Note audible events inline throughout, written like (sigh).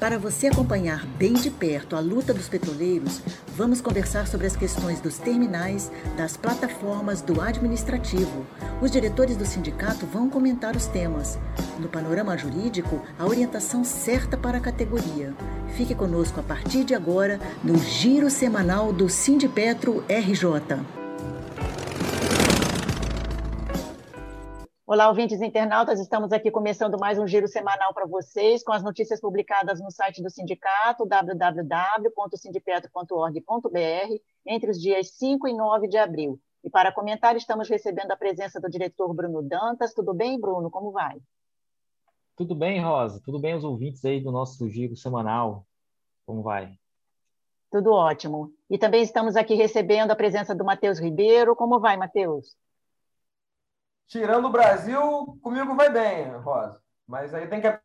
Para você acompanhar bem de perto a luta dos petroleiros, vamos conversar sobre as questões dos terminais, das plataformas, do administrativo. Os diretores do sindicato vão comentar os temas. No panorama jurídico, a orientação certa para a categoria. Fique conosco a partir de agora no Giro Semanal do Sindipetro RJ. Olá, ouvintes internautas, estamos aqui começando mais um giro semanal para vocês, com as notícias publicadas no site do sindicato, www.sindipetro.org.br, entre os dias 5 e 9 de abril. E para comentar, estamos recebendo a presença do diretor Bruno Dantas. Tudo bem, Bruno? Como vai? Tudo bem, Rosa? Tudo bem os ouvintes aí do nosso giro semanal? Como vai? Tudo ótimo. E também estamos aqui recebendo a presença do Matheus Ribeiro. Como vai, Matheus? Tirando o Brasil, comigo vai bem, Rosa. Mas aí tem que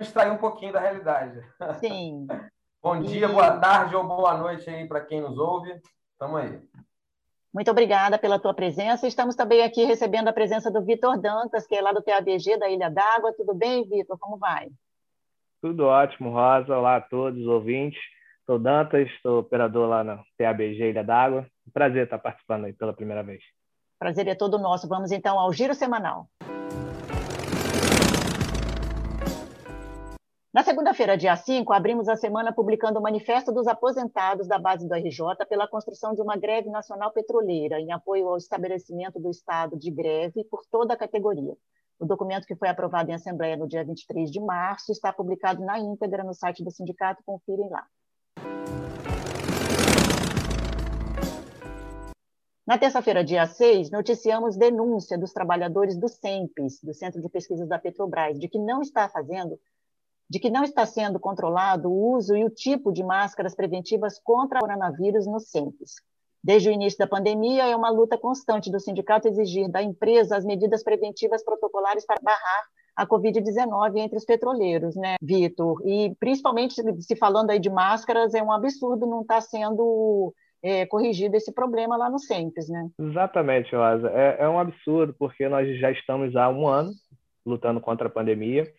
extrair um pouquinho da realidade. Sim. (laughs) Bom dia, e... boa tarde ou boa noite aí para quem nos ouve. Estamos aí. Muito obrigada pela tua presença. Estamos também aqui recebendo a presença do Vitor Dantas, que é lá do TABG da Ilha d'Água. Tudo bem, Vitor? Como vai? Tudo ótimo, Rosa. Olá a todos os ouvintes. Sou Dantas, sou operador lá na TABG Ilha d'Água. Prazer estar participando aí pela primeira vez. Prazer é todo nosso. Vamos então ao giro semanal. Na segunda-feira, dia 5, abrimos a semana publicando o Manifesto dos Aposentados da base do RJ pela construção de uma greve nacional petroleira em apoio ao estabelecimento do estado de greve por toda a categoria. O documento que foi aprovado em Assembleia no dia 23 de março está publicado na íntegra no site do sindicato, confirem lá. Na terça-feira, dia 6, noticiamos denúncia dos trabalhadores do CEMPES, do Centro de Pesquisas da Petrobras, de que não está fazendo, de que não está sendo controlado o uso e o tipo de máscaras preventivas contra o coronavírus no CEMPES. Desde o início da pandemia, é uma luta constante do sindicato exigir da empresa as medidas preventivas protocolares para barrar a Covid-19 entre os petroleiros, né, Vitor? E principalmente se falando aí de máscaras, é um absurdo não estar tá sendo é, corrigido esse problema lá no CEMPES, né? Exatamente, Rosa. É, é um absurdo, porque nós já estamos há um ano lutando contra a pandemia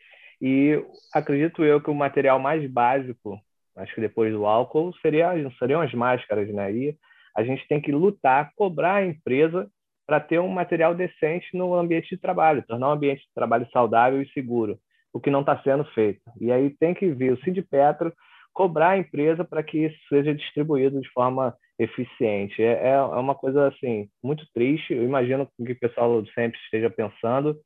e acredito eu que o material mais básico, acho que depois do álcool, seria, seriam as máscaras, né? E a gente tem que lutar, cobrar a empresa para ter um material decente no ambiente de trabalho, tornar um ambiente de trabalho saudável e seguro, o que não está sendo feito. E aí tem que vir o Sindipetro cobrar a empresa para que isso seja distribuído de forma eficiente. É, é, é uma coisa assim muito triste. Eu imagino que o pessoal sempre esteja pensando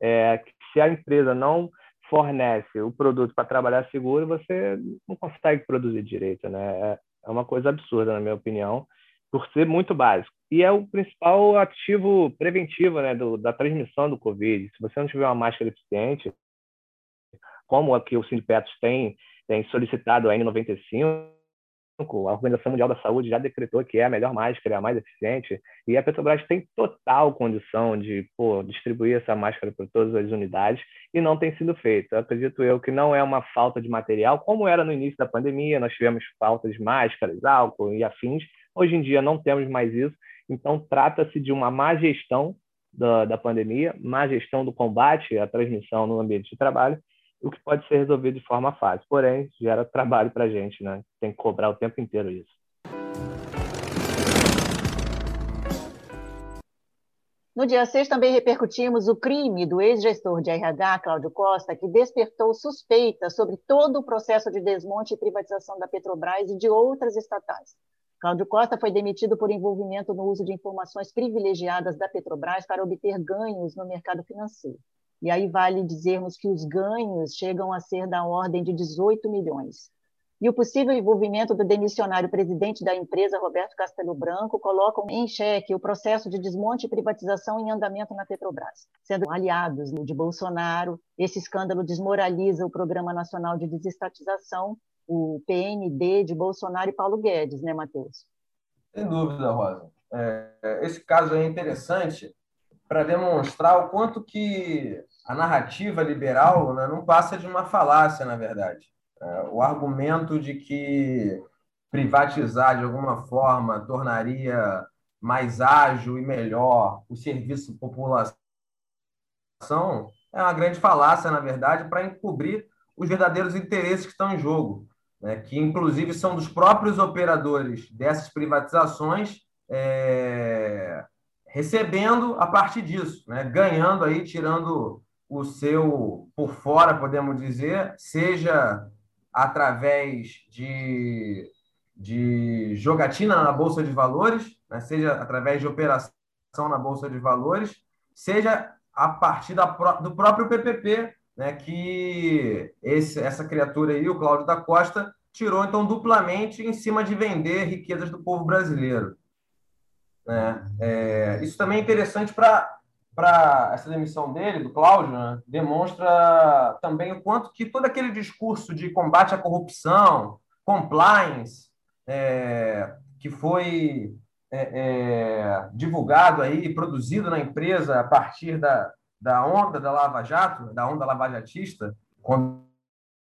é, que se a empresa não fornece o produto para trabalhar seguro, você não consegue produzir direito, né? É, é uma coisa absurda, na minha opinião, por ser muito básico. E é o principal ativo preventivo, né, do, da transmissão do Covid. Se você não tiver uma máscara eficiente, como aqui o Sindipetos tem, tem solicitado a N95, a Organização Mundial da Saúde já decretou que é a melhor máscara, é a mais eficiente, e a Petrobras tem total condição de pô, distribuir essa máscara para todas as unidades, e não tem sido feito. Acredito eu que não é uma falta de material, como era no início da pandemia, nós tivemos falta de máscaras, álcool e afins, hoje em dia não temos mais isso, então trata-se de uma má gestão da, da pandemia, má gestão do combate à transmissão no ambiente de trabalho, o que pode ser resolvido de forma fácil. Porém, gera trabalho para a gente, né? Tem que cobrar o tempo inteiro isso. No dia 6, também repercutimos o crime do ex-gestor de RH, Cláudio Costa, que despertou suspeitas sobre todo o processo de desmonte e privatização da Petrobras e de outras estatais. Cláudio Costa foi demitido por envolvimento no uso de informações privilegiadas da Petrobras para obter ganhos no mercado financeiro. E aí vale dizermos que os ganhos chegam a ser da ordem de 18 milhões. E o possível envolvimento do demissionário presidente da empresa, Roberto Castelo Branco, colocam em xeque o processo de desmonte e privatização em andamento na Petrobras. Sendo aliados de Bolsonaro, esse escândalo desmoraliza o Programa Nacional de Desestatização, o PND de Bolsonaro e Paulo Guedes, né, Matheus? Sem dúvida, Rosa. É, esse caso é interessante para demonstrar o quanto que a narrativa liberal né, não passa de uma falácia, na verdade. É, o argumento de que privatizar de alguma forma tornaria mais ágil e melhor o serviço população é uma grande falácia, na verdade, para encobrir os verdadeiros interesses que estão em jogo, né? que inclusive são dos próprios operadores dessas privatizações é, recebendo a partir disso, né? ganhando aí, tirando o seu por fora, podemos dizer, seja através de, de jogatina na Bolsa de Valores, né? seja através de operação na Bolsa de Valores, seja a partir da, do próprio PPP, né? que esse, essa criatura aí, o Cláudio da Costa, tirou então duplamente em cima de vender riquezas do povo brasileiro. Né? É, isso também é interessante para essa demissão dele, do Cláudio, né, demonstra também o quanto que todo aquele discurso de combate à corrupção, compliance, é, que foi é, é, divulgado aí, produzido na empresa a partir da, da onda da Lava Jato, da onda lavajatista, quando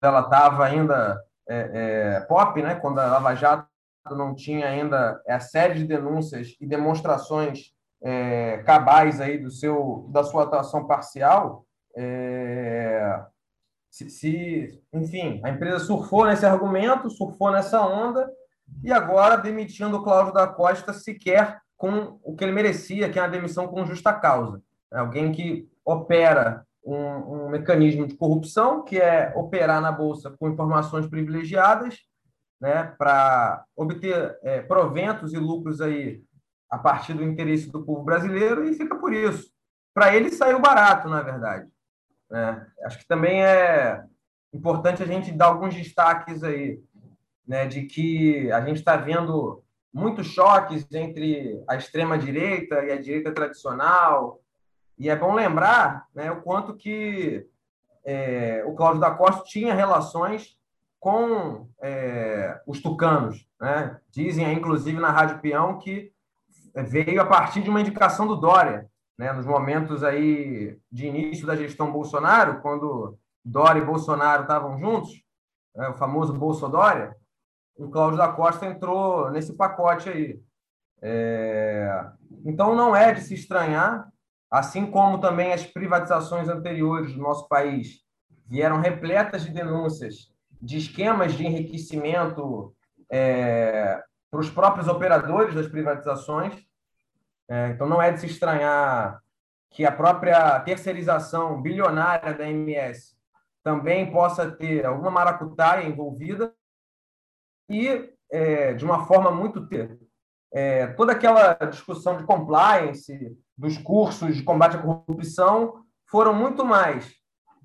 ela estava ainda é, é, pop, né, quando a Lava Jato não tinha ainda a série de denúncias e demonstrações é, cabais aí do seu, da sua atuação parcial, é, se, se, enfim, a empresa surfou nesse argumento, surfou nessa onda, e agora demitindo o Cláudio da Costa sequer com o que ele merecia, que é a demissão com justa causa. É alguém que opera um, um, mecanismo de corrupção, que é operar na Bolsa com informações privilegiadas, né, para obter é, proventos e lucros aí a partir do interesse do povo brasileiro e fica por isso. Para ele saiu barato, na verdade. Né? Acho que também é importante a gente dar alguns destaques aí, né, de que a gente está vendo muitos choques entre a extrema direita e a direita tradicional e é bom lembrar né, o quanto que é, o Cláudio da Costa tinha relações com é, os tucanos. Né? Dizem, inclusive, na Rádio Peão, que veio a partir de uma indicação do Dória, né, nos momentos aí de início da gestão Bolsonaro, quando Dória e Bolsonaro estavam juntos, né, o famoso Bolsodória, o Cláudio da Costa entrou nesse pacote aí. É... Então não é de se estranhar, assim como também as privatizações anteriores do nosso país vieram repletas de denúncias de esquemas de enriquecimento é, para os próprios operadores das privatizações. É, então, não é de se estranhar que a própria terceirização bilionária da MS também possa ter alguma maracutaia envolvida e, é, de uma forma muito ter é, toda aquela discussão de compliance, dos cursos de combate à corrupção, foram muito mais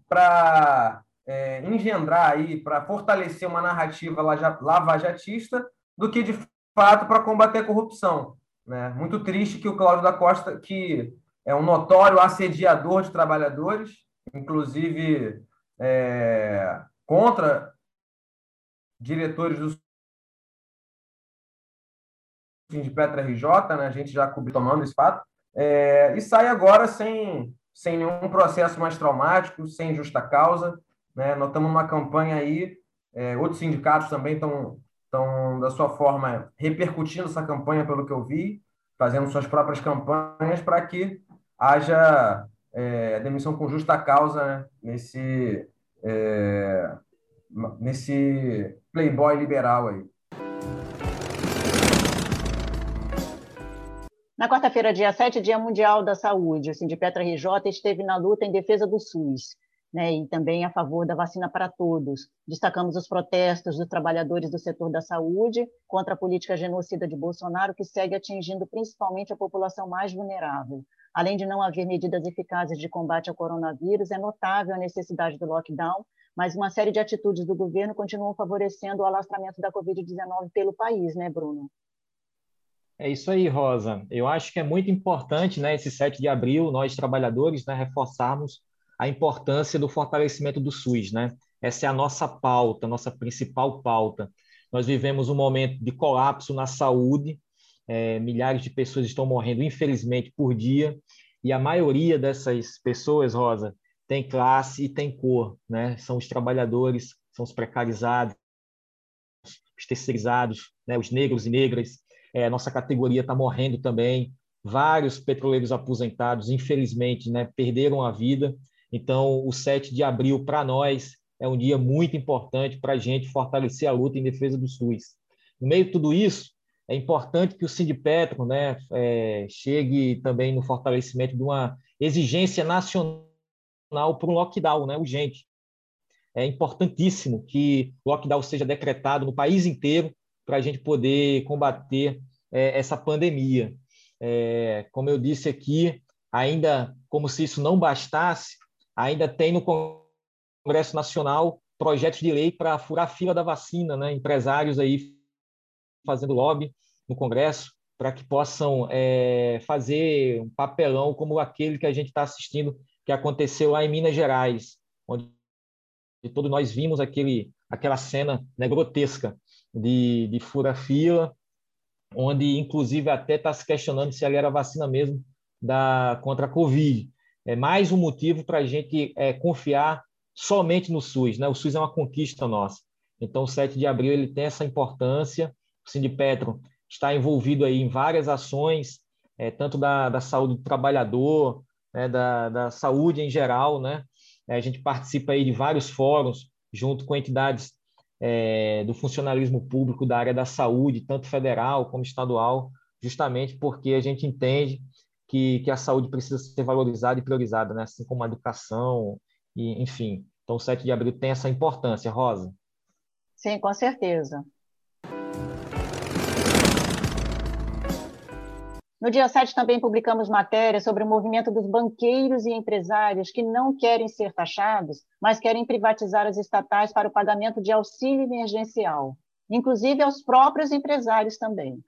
para é, engendrar aí, para fortalecer uma narrativa lavajatista do que de fato para combater a corrupção. Né? Muito triste que o Cláudio da Costa, que é um notório assediador de trabalhadores, inclusive é, contra diretores do de Petra RJ, né? a gente já cobriu tomando esse fato, é, e sai agora sem, sem nenhum processo mais traumático, sem justa causa. Né? Nós estamos numa campanha aí, é, outros sindicatos também estão estão, da sua forma, repercutindo essa campanha, pelo que eu vi, fazendo suas próprias campanhas para que haja é, demissão com justa causa né, nesse, é, nesse playboy liberal aí. Na quarta-feira, dia 7, Dia Mundial da Saúde, o Sindipetra RJ esteve na luta em defesa do SUS né, e também a favor da vacina para todos. Destacamos os protestos dos trabalhadores do setor da saúde contra a política genocida de Bolsonaro, que segue atingindo principalmente a população mais vulnerável. Além de não haver medidas eficazes de combate ao coronavírus, é notável a necessidade do lockdown, mas uma série de atitudes do governo continuam favorecendo o alastramento da Covid-19 pelo país, né, Bruno? É isso aí, Rosa. Eu acho que é muito importante, né, esse 7 de abril, nós trabalhadores, né, reforçarmos a importância do fortalecimento do SUS, né? Essa é a nossa pauta, nossa principal pauta. Nós vivemos um momento de colapso na saúde, é, milhares de pessoas estão morrendo, infelizmente, por dia, e a maioria dessas pessoas, Rosa, tem classe e tem cor, né? São os trabalhadores, são os precarizados, os terceirizados, né? os negros e negras. É, nossa categoria está morrendo também. Vários petroleiros aposentados, infelizmente, né, perderam a vida. Então, o 7 de abril, para nós, é um dia muito importante para a gente fortalecer a luta em defesa do SUS. No meio de tudo isso, é importante que o Sindipetro né, é, chegue também no fortalecimento de uma exigência nacional para um lockdown né, urgente. É importantíssimo que o lockdown seja decretado no país inteiro para a gente poder combater é, essa pandemia. É, como eu disse aqui, ainda como se isso não bastasse, ainda tem no Congresso Nacional projetos de lei para furar a fila da vacina, né? empresários aí fazendo lobby no Congresso para que possam é, fazer um papelão como aquele que a gente está assistindo, que aconteceu lá em Minas Gerais, onde todos nós vimos aquele, aquela cena né, grotesca de, de fura-fila, onde inclusive até está se questionando se ali era vacina mesmo da, contra a Covid. É mais um motivo para a gente é, confiar somente no SUS. Né? O SUS é uma conquista nossa. Então, o 7 de abril ele tem essa importância. O Sindipetro está envolvido aí em várias ações, é, tanto da, da saúde do trabalhador, né, da, da saúde em geral. Né? É, a gente participa aí de vários fóruns, junto com entidades é, do funcionalismo público da área da saúde, tanto federal como estadual, justamente porque a gente entende que, que a saúde precisa ser valorizada e priorizada, né? assim como a educação, e, enfim. Então, o 7 de abril tem essa importância, Rosa. Sim, com certeza. No dia 7 também publicamos matéria sobre o movimento dos banqueiros e empresários que não querem ser taxados, mas querem privatizar as estatais para o pagamento de auxílio emergencial, inclusive aos próprios empresários também.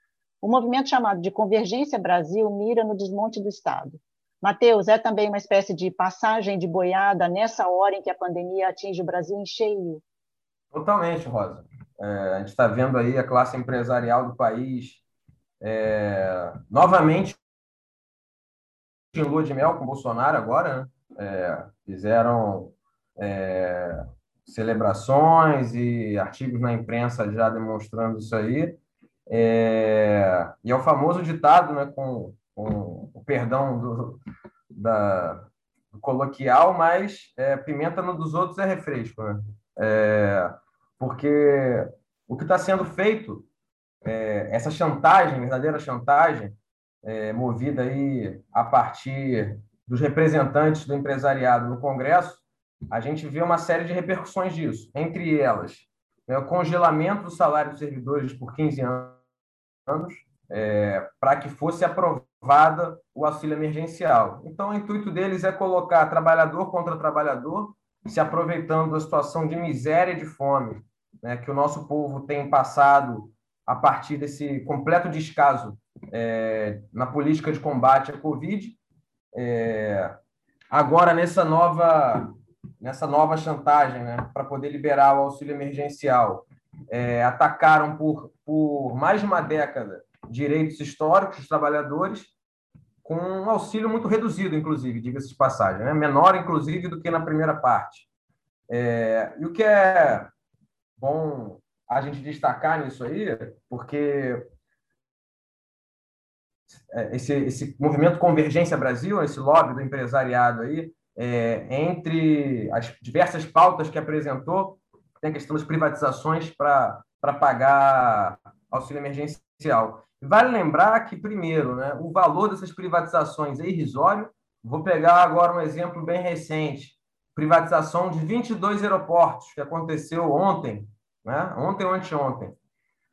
O movimento chamado de Convergência Brasil mira no desmonte do Estado. Mateus, é também uma espécie de passagem de boiada nessa hora em que a pandemia atinge o Brasil em cheio? Totalmente, Rosa. É, a gente está vendo aí a classe empresarial do país é, novamente, em lua de mel com Bolsonaro agora, né? é, fizeram é, celebrações e artigos na imprensa já demonstrando isso aí. É, e é o famoso ditado, né, com, com o perdão do, da, do coloquial, mas é, pimenta no dos outros é refresco. Né? É, porque o que está sendo feito é, essa chantagem, verdadeira chantagem, é, movida aí a partir dos representantes do empresariado no Congresso, a gente vê uma série de repercussões disso. Entre elas, né, o congelamento do salário dos servidores por 15 anos, é, para que fosse aprovada o auxílio emergencial. Então, o intuito deles é colocar trabalhador contra trabalhador, se aproveitando da situação de miséria e de fome né, que o nosso povo tem passado a partir desse completo descaso é, na política de combate à Covid. É, agora, nessa nova, nessa nova chantagem, né, para poder liberar o auxílio emergencial, é, atacaram por, por mais de uma década direitos históricos dos trabalhadores, com um auxílio muito reduzido, inclusive, diga-se de passagem, né? menor, inclusive, do que na primeira parte. É, e o que é bom a gente destacar nisso aí, porque é, esse, esse movimento Convergência Brasil, esse lobby do empresariado aí, é, entre as diversas pautas que apresentou, tem a questão das privatizações para pagar auxílio emergencial. Vale lembrar que, primeiro, né, o valor dessas privatizações é irrisório. Vou pegar agora um exemplo bem recente: privatização de 22 aeroportos, que aconteceu ontem né? ontem ou anteontem,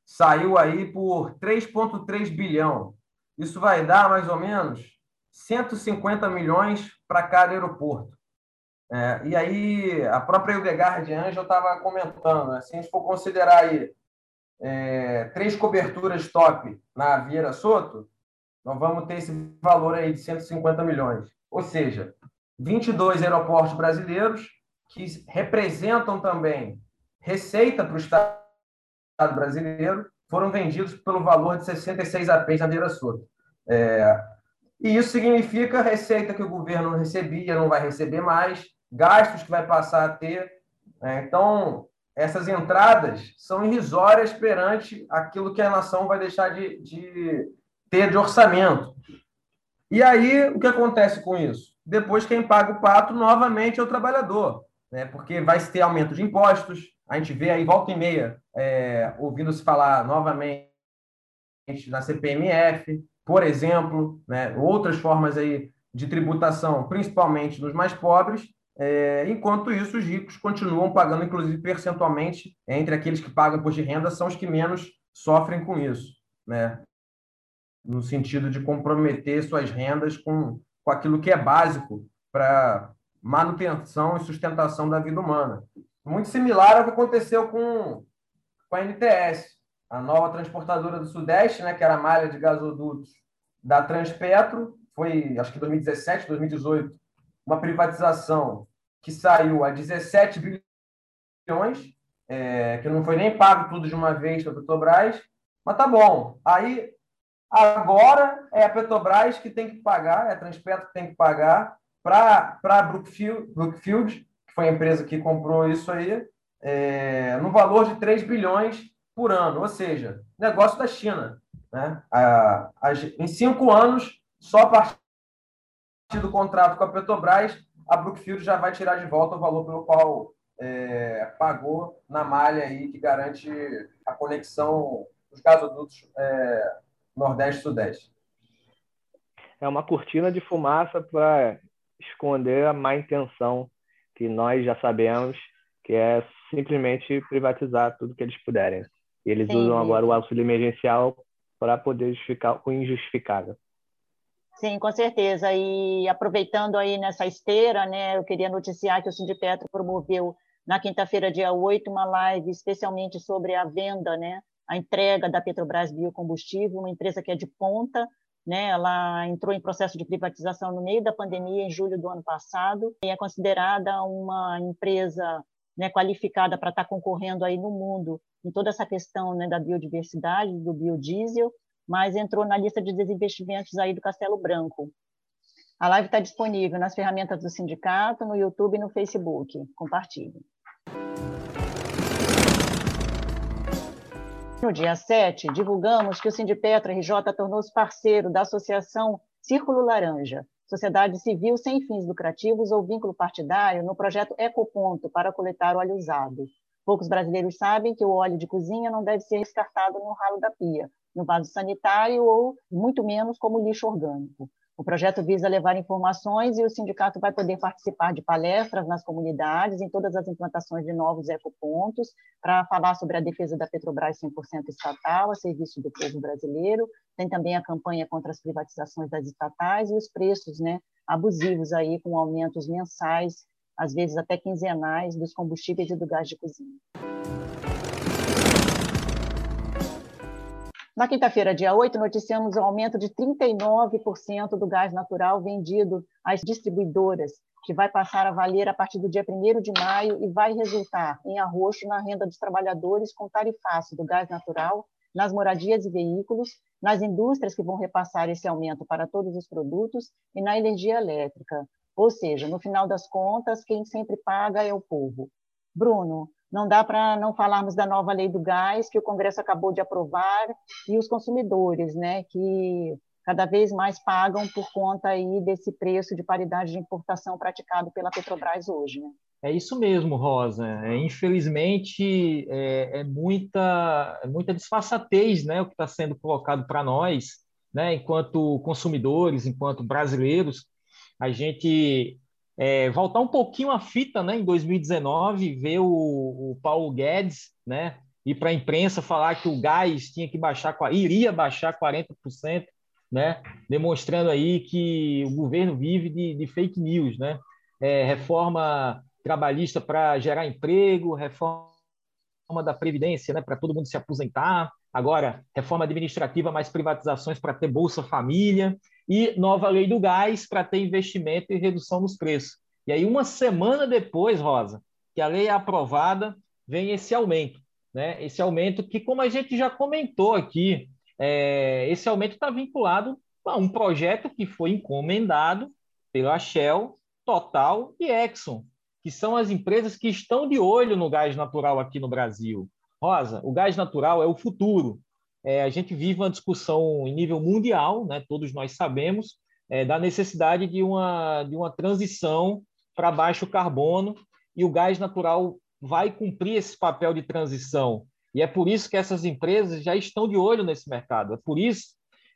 saiu aí por 3,3 bilhão. Isso vai dar mais ou menos 150 milhões para cada aeroporto. É, e aí, a própria Eudegard de Angel estava comentando, né? se a gente for considerar aí é, três coberturas top na Vieira Soto, nós vamos ter esse valor aí de 150 milhões. Ou seja, 22 aeroportos brasileiros que representam também receita para o Estado brasileiro foram vendidos pelo valor de 66 APs na Vieira Soto. É, e isso significa receita que o governo não recebia, não vai receber mais, gastos que vai passar a ter. É, então, essas entradas são irrisórias perante aquilo que a nação vai deixar de, de ter de orçamento. E aí, o que acontece com isso? Depois, quem paga o pato novamente é o trabalhador. né, porque vai ter aumento de impostos. A gente vê aí, volta e meia, é, ouvindo se falar novamente na CPMF, por exemplo, né, outras formas aí de tributação, principalmente dos mais pobres, é, enquanto isso, os ricos continuam pagando, inclusive percentualmente, entre aqueles que pagam imposto de renda, são os que menos sofrem com isso, né? no sentido de comprometer suas rendas com, com aquilo que é básico para manutenção e sustentação da vida humana. Muito similar ao que aconteceu com, com a NTS, a nova transportadora do Sudeste, né, que era a malha de gasodutos da Transpetro, foi, acho que 2017, 2018, uma privatização que saiu a 17 bilhões, é, que não foi nem pago tudo de uma vez para a Petrobras, mas tá bom. Aí, agora é a Petrobras que tem que pagar, é a Transpetro que tem que pagar para a Brookfield, Brookfield, que foi a empresa que comprou isso aí, é, no valor de 3 bilhões por ano, ou seja, negócio da China. Né? A, a, em cinco anos, só a partir do contrato com a Petrobras, a Brookfield já vai tirar de volta o valor pelo qual é, pagou na malha aí que garante a conexão dos gasodutos é, Nordeste-Sudeste. É uma cortina de fumaça para esconder a má intenção que nós já sabemos, que é simplesmente privatizar tudo que eles puderem. E eles Sim. usam agora o auxílio emergencial para poder justificar o injustificável. Sim, com certeza. E aproveitando aí nessa esteira, né, eu queria noticiar que o Sindipetro promoveu na quinta-feira, dia 8, uma live especialmente sobre a venda, né, a entrega da Petrobras Biocombustível, uma empresa que é de ponta, né, ela entrou em processo de privatização no meio da pandemia, em julho do ano passado, e é considerada uma empresa né, qualificada para estar concorrendo aí no mundo em toda essa questão né, da biodiversidade, do biodiesel, mas entrou na lista de desinvestimentos aí do Castelo Branco. A live está disponível nas ferramentas do sindicato, no YouTube e no Facebook. Compartilhe. No dia 7, divulgamos que o Sindipetra RJ tornou-se parceiro da Associação Círculo Laranja, sociedade civil sem fins lucrativos ou vínculo partidário, no projeto Ecoponto para coletar óleo usado. Poucos brasileiros sabem que o óleo de cozinha não deve ser descartado no ralo da pia, no vaso sanitário ou, muito menos, como lixo orgânico. O projeto visa levar informações e o sindicato vai poder participar de palestras nas comunidades, em todas as implantações de novos ecopontos, para falar sobre a defesa da Petrobras 100% estatal, a serviço do povo brasileiro. Tem também a campanha contra as privatizações das estatais e os preços né, abusivos, aí, com aumentos mensais, às vezes até quinzenais, dos combustíveis e do gás de cozinha. Na quinta-feira, dia 8, noticiamos o aumento de 39% do gás natural vendido às distribuidoras, que vai passar a valer a partir do dia 1 de maio e vai resultar em arroxo na renda dos trabalhadores com tarifaço do gás natural, nas moradias e veículos, nas indústrias que vão repassar esse aumento para todos os produtos e na energia elétrica. Ou seja, no final das contas, quem sempre paga é o povo. Bruno, não dá para não falarmos da nova lei do gás que o Congresso acabou de aprovar e os consumidores, né, que cada vez mais pagam por conta aí desse preço de paridade de importação praticado pela Petrobras hoje. Né? É isso mesmo, Rosa. É, infelizmente, é, é, muita, é muita disfarçatez né, o que está sendo colocado para nós, né, enquanto consumidores, enquanto brasileiros. A gente é, voltar um pouquinho a fita, né, em 2019, ver o, o Paulo Guedes, né, ir para a imprensa falar que o gás tinha que baixar, iria baixar 40%, né, demonstrando aí que o governo vive de, de fake news, né, é, reforma trabalhista para gerar emprego, reforma da previdência, né, para todo mundo se aposentar, agora reforma administrativa mais privatizações para ter bolsa família, e nova lei do gás para ter investimento e redução nos preços. E aí, uma semana depois, Rosa, que a lei é aprovada, vem esse aumento. Né? Esse aumento que, como a gente já comentou aqui, é, esse aumento está vinculado a um projeto que foi encomendado pela Shell, Total e Exxon, que são as empresas que estão de olho no gás natural aqui no Brasil. Rosa, o gás natural é o futuro é, a gente vive uma discussão em nível mundial, né, todos nós sabemos, é, da necessidade de uma, de uma transição para baixo carbono e o gás natural vai cumprir esse papel de transição. E é por isso que essas empresas já estão de olho nesse mercado. É por isso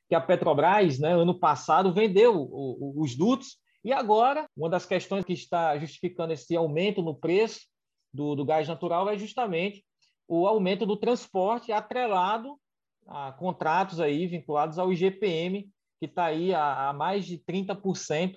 que a Petrobras, né, ano passado, vendeu os dutos e agora, uma das questões que está justificando esse aumento no preço do, do gás natural é justamente o aumento do transporte atrelado a contratos aí vinculados ao IGPM, que está aí a, a, mais de 30%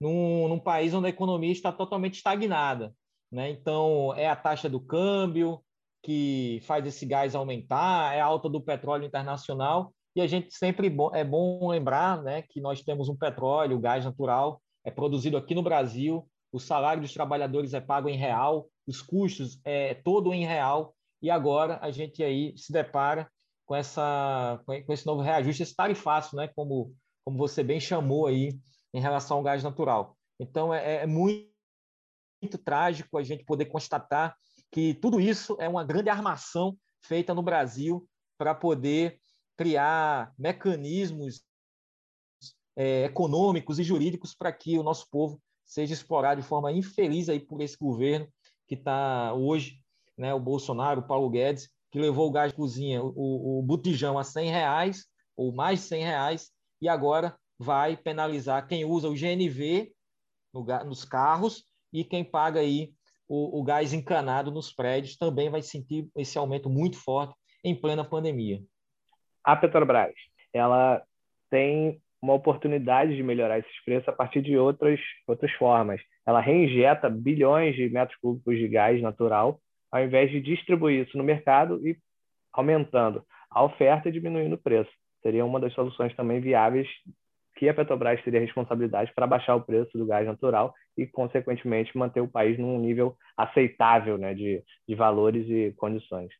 num, num país onde a economia está totalmente estagnada. Né? Então, é a taxa do câmbio que faz esse gás aumentar, é a alta do petróleo internacional, e a gente sempre é bom lembrar né, que nós temos um petróleo, o gás natural, é produzido aqui no Brasil, o salário dos trabalhadores é pago em real, os custos é todo em real, e agora a gente aí se depara com, essa, com esse novo reajuste, esse tarifaço, né, como, como você bem chamou aí, em relação ao gás natural. Então, é, é muito, muito trágico a gente poder constatar que tudo isso é uma grande armação feita no Brasil para poder criar mecanismos é, econômicos e jurídicos para que o nosso povo seja explorado de forma infeliz aí por esse governo que está hoje, né, o Bolsonaro, o Paulo Guedes, que levou o gás de cozinha, o, o botijão a 100 reais, ou mais de 100 reais, e agora vai penalizar quem usa o GNV no, nos carros e quem paga aí o, o gás encanado nos prédios também vai sentir esse aumento muito forte em plena pandemia. A Petrobras, ela tem uma oportunidade de melhorar esses preços a partir de outras, outras formas. Ela reinjeta bilhões de metros cúbicos de gás natural, ao invés de distribuir isso no mercado e aumentando a oferta e diminuindo o preço. Seria uma das soluções também viáveis que a Petrobras teria responsabilidade para baixar o preço do gás natural e, consequentemente, manter o país num nível aceitável né, de, de valores e condições.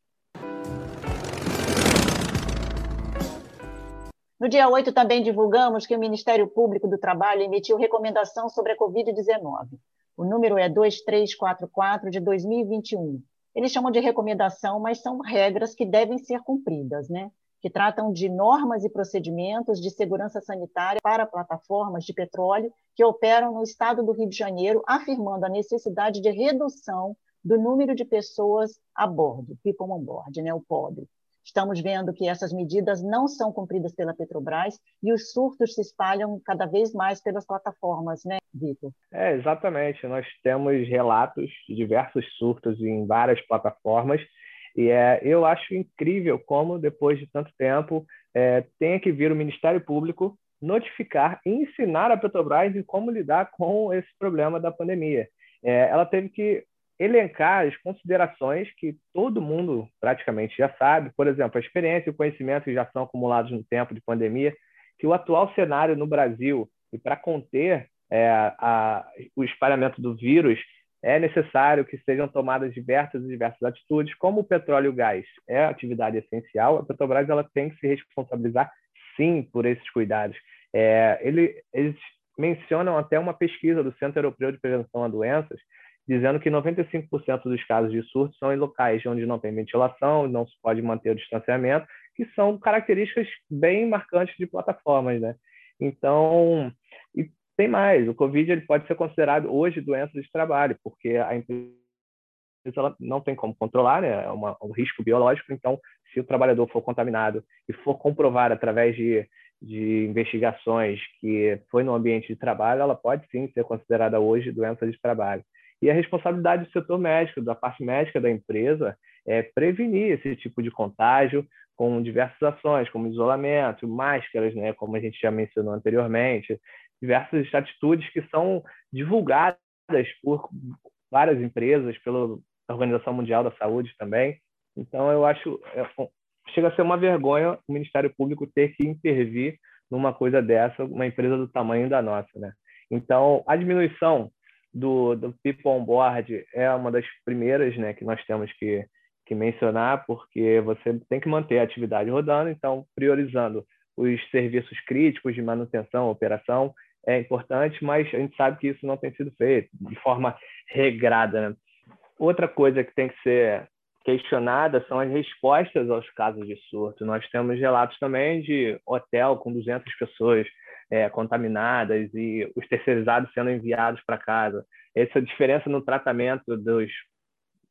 No dia 8, também divulgamos que o Ministério Público do Trabalho emitiu recomendação sobre a Covid-19. O número é 2344 de 2021. Eles chamam de recomendação, mas são regras que devem ser cumpridas, né? que tratam de normas e procedimentos de segurança sanitária para plataformas de petróleo que operam no estado do Rio de Janeiro, afirmando a necessidade de redução do número de pessoas a bordo, people on board, né, o POB. Estamos vendo que essas medidas não são cumpridas pela Petrobras e os surtos se espalham cada vez mais pelas plataformas, né, Vitor? É, exatamente. Nós temos relatos de diversos surtos em várias plataformas e é, eu acho incrível como, depois de tanto tempo, é, tenha que vir o Ministério Público notificar e ensinar a Petrobras em como lidar com esse problema da pandemia. É, ela teve que elencar as considerações que todo mundo praticamente já sabe, por exemplo, a experiência e o conhecimento que já são acumulados no tempo de pandemia, que o atual cenário no Brasil e para conter é, a, o espalhamento do vírus é necessário que sejam tomadas diversas e diversas atitudes, como o petróleo e o gás é atividade essencial, a Petrobras ela tem que se responsabilizar sim por esses cuidados. É, ele, eles mencionam até uma pesquisa do Centro Europeu de Prevenção a Doenças, dizendo que 95% dos casos de surto são em locais onde não tem ventilação, não se pode manter o distanciamento, que são características bem marcantes de plataformas, né? Então, e tem mais, o Covid ele pode ser considerado hoje doença de trabalho, porque a empresa ela não tem como controlar, né? é uma, um risco biológico, então se o trabalhador for contaminado e for comprovar através de, de investigações que foi no ambiente de trabalho, ela pode sim ser considerada hoje doença de trabalho. E a responsabilidade do setor médico, da parte médica da empresa, é prevenir esse tipo de contágio com diversas ações, como isolamento, máscaras, né, como a gente já mencionou anteriormente, diversas atitudes que são divulgadas por várias empresas, pela Organização Mundial da Saúde também. Então, eu acho é, chega a ser uma vergonha o Ministério Público ter que intervir numa coisa dessa, uma empresa do tamanho da nossa, né? Então, a diminuição do, do people on board é uma das primeiras, né, que nós temos que, que mencionar, porque você tem que manter a atividade rodando, então priorizando os serviços críticos de manutenção, operação é importante, mas a gente sabe que isso não tem sido feito de forma regrada. Né? Outra coisa que tem que ser questionada são as respostas aos casos de surto. Nós temos relatos também de hotel com 200 pessoas é, contaminadas e os terceirizados sendo enviados para casa. essa diferença no tratamento dos,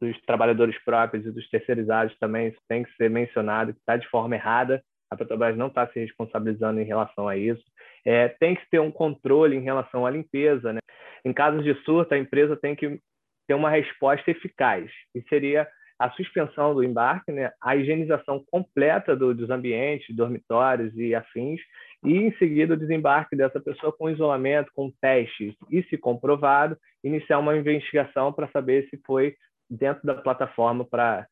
dos trabalhadores próprios e dos terceirizados também isso tem que ser mencionado, que está de forma errada. A Petrobras não está se responsabilizando em relação a isso. É, tem que ter um controle em relação à limpeza. Né? Em casos de surto, a empresa tem que ter uma resposta eficaz, e seria a suspensão do embarque, né? a higienização completa do, dos ambientes, dormitórios e afins, e em seguida o desembarque dessa pessoa com isolamento, com testes, e se comprovado, iniciar uma investigação para saber se foi dentro da plataforma para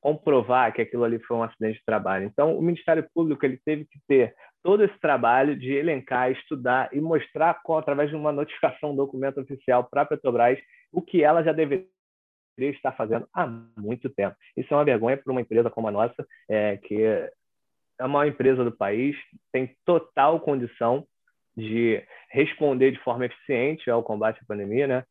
comprovar que aquilo ali foi um acidente de trabalho. Então, o Ministério Público ele teve que ter todo esse trabalho de elencar, estudar e mostrar, com, através de uma notificação, um documento oficial para a Petrobras, o que ela já deveria estar fazendo há muito tempo. Isso é uma vergonha para uma empresa como a nossa, é, que a maior empresa do país, tem total condição de responder de forma eficiente ao combate à pandemia, né?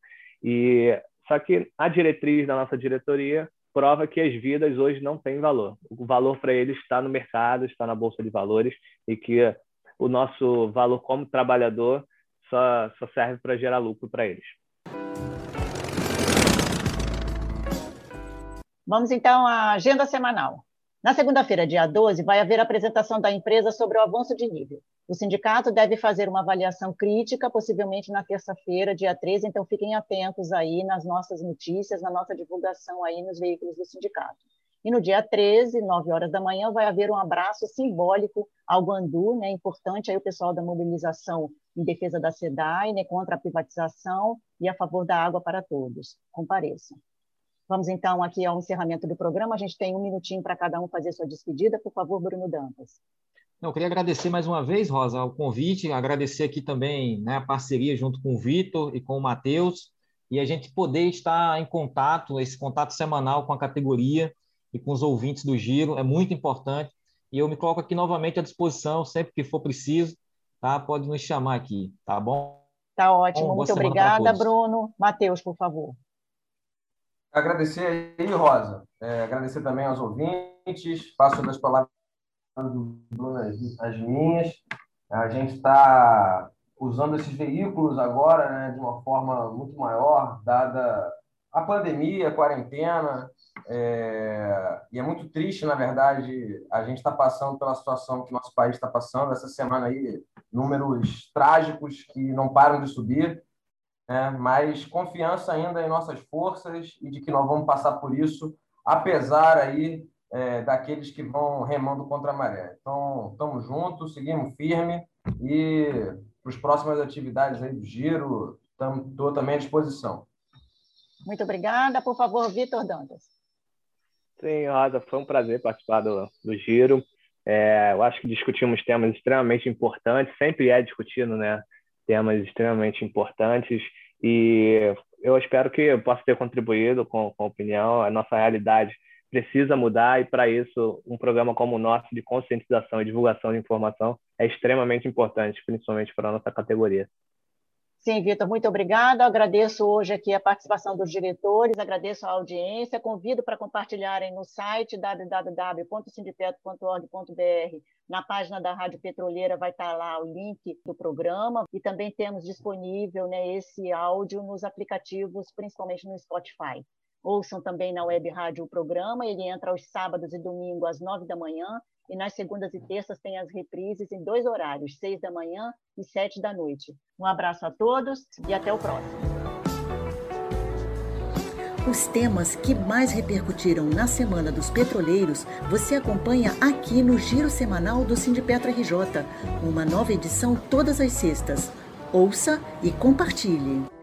E só que a diretriz da nossa diretoria prova que as vidas hoje não têm valor. O valor para eles está no mercado, está na bolsa de valores e que o nosso valor como trabalhador só, só serve para gerar lucro para eles. Vamos então à agenda semanal. Na segunda-feira, dia 12, vai haver apresentação da empresa sobre o avanço de nível. O sindicato deve fazer uma avaliação crítica, possivelmente na terça-feira, dia 13, então fiquem atentos aí nas nossas notícias, na nossa divulgação aí nos veículos do sindicato. E no dia 13, 9 horas da manhã, vai haver um abraço simbólico ao Guandu, né? Importante aí o pessoal da mobilização em defesa da SEDAI, né? Contra a privatização e a favor da água para todos. Compareçam. Vamos então aqui ao encerramento do programa. A gente tem um minutinho para cada um fazer sua despedida. Por favor, Bruno Dantas. Eu queria agradecer mais uma vez, Rosa, o convite, agradecer aqui também né, a parceria junto com o Vitor e com o Matheus, e a gente poder estar em contato, esse contato semanal com a categoria e com os ouvintes do Giro, é muito importante. E eu me coloco aqui novamente à disposição, sempre que for preciso, tá? Pode nos chamar aqui, tá bom? Tá ótimo, bom, muito obrigada, Bruno. Matheus, por favor. Agradecer aí, Rosa. É, agradecer também aos ouvintes. Passo das palavras do Bruno as minhas. A gente está usando esses veículos agora né, de uma forma muito maior, dada a pandemia, a quarentena. É... E é muito triste, na verdade, a gente está passando pela situação que nosso país está passando. Essa semana aí, números trágicos que não param de subir né? mas confiança ainda em nossas forças e de que nós vamos passar por isso, apesar aí é, daqueles que vão remando contra a maré. Então, estamos juntos, seguimos firme e para as próximas atividades aí do Giro, estou também à disposição. Muito obrigada. Por favor, Vitor Dantas. Sim, Rosa, foi um prazer participar do, do Giro. É, eu acho que discutimos temas extremamente importantes, sempre é discutido, né? Temas extremamente importantes e eu espero que eu possa ter contribuído com, com a opinião. A nossa realidade precisa mudar e, para isso, um programa como o nosso de conscientização e divulgação de informação é extremamente importante, principalmente para a nossa categoria. Sim, Vitor, muito obrigada. Agradeço hoje aqui a participação dos diretores, agradeço a audiência, convido para compartilharem no site www.sindipeto.org.br. Na página da Rádio Petroleira vai estar lá o link do programa e também temos disponível né, esse áudio nos aplicativos, principalmente no Spotify. Ouçam também na web rádio o programa, ele entra aos sábados e domingos às nove da manhã e nas segundas e terças tem as reprises em dois horários, seis da manhã e sete da noite. Um abraço a todos e até o próximo. Os temas que mais repercutiram na Semana dos Petroleiros você acompanha aqui no Giro Semanal do Sindipetro RJ, uma nova edição todas as sextas. Ouça e compartilhe.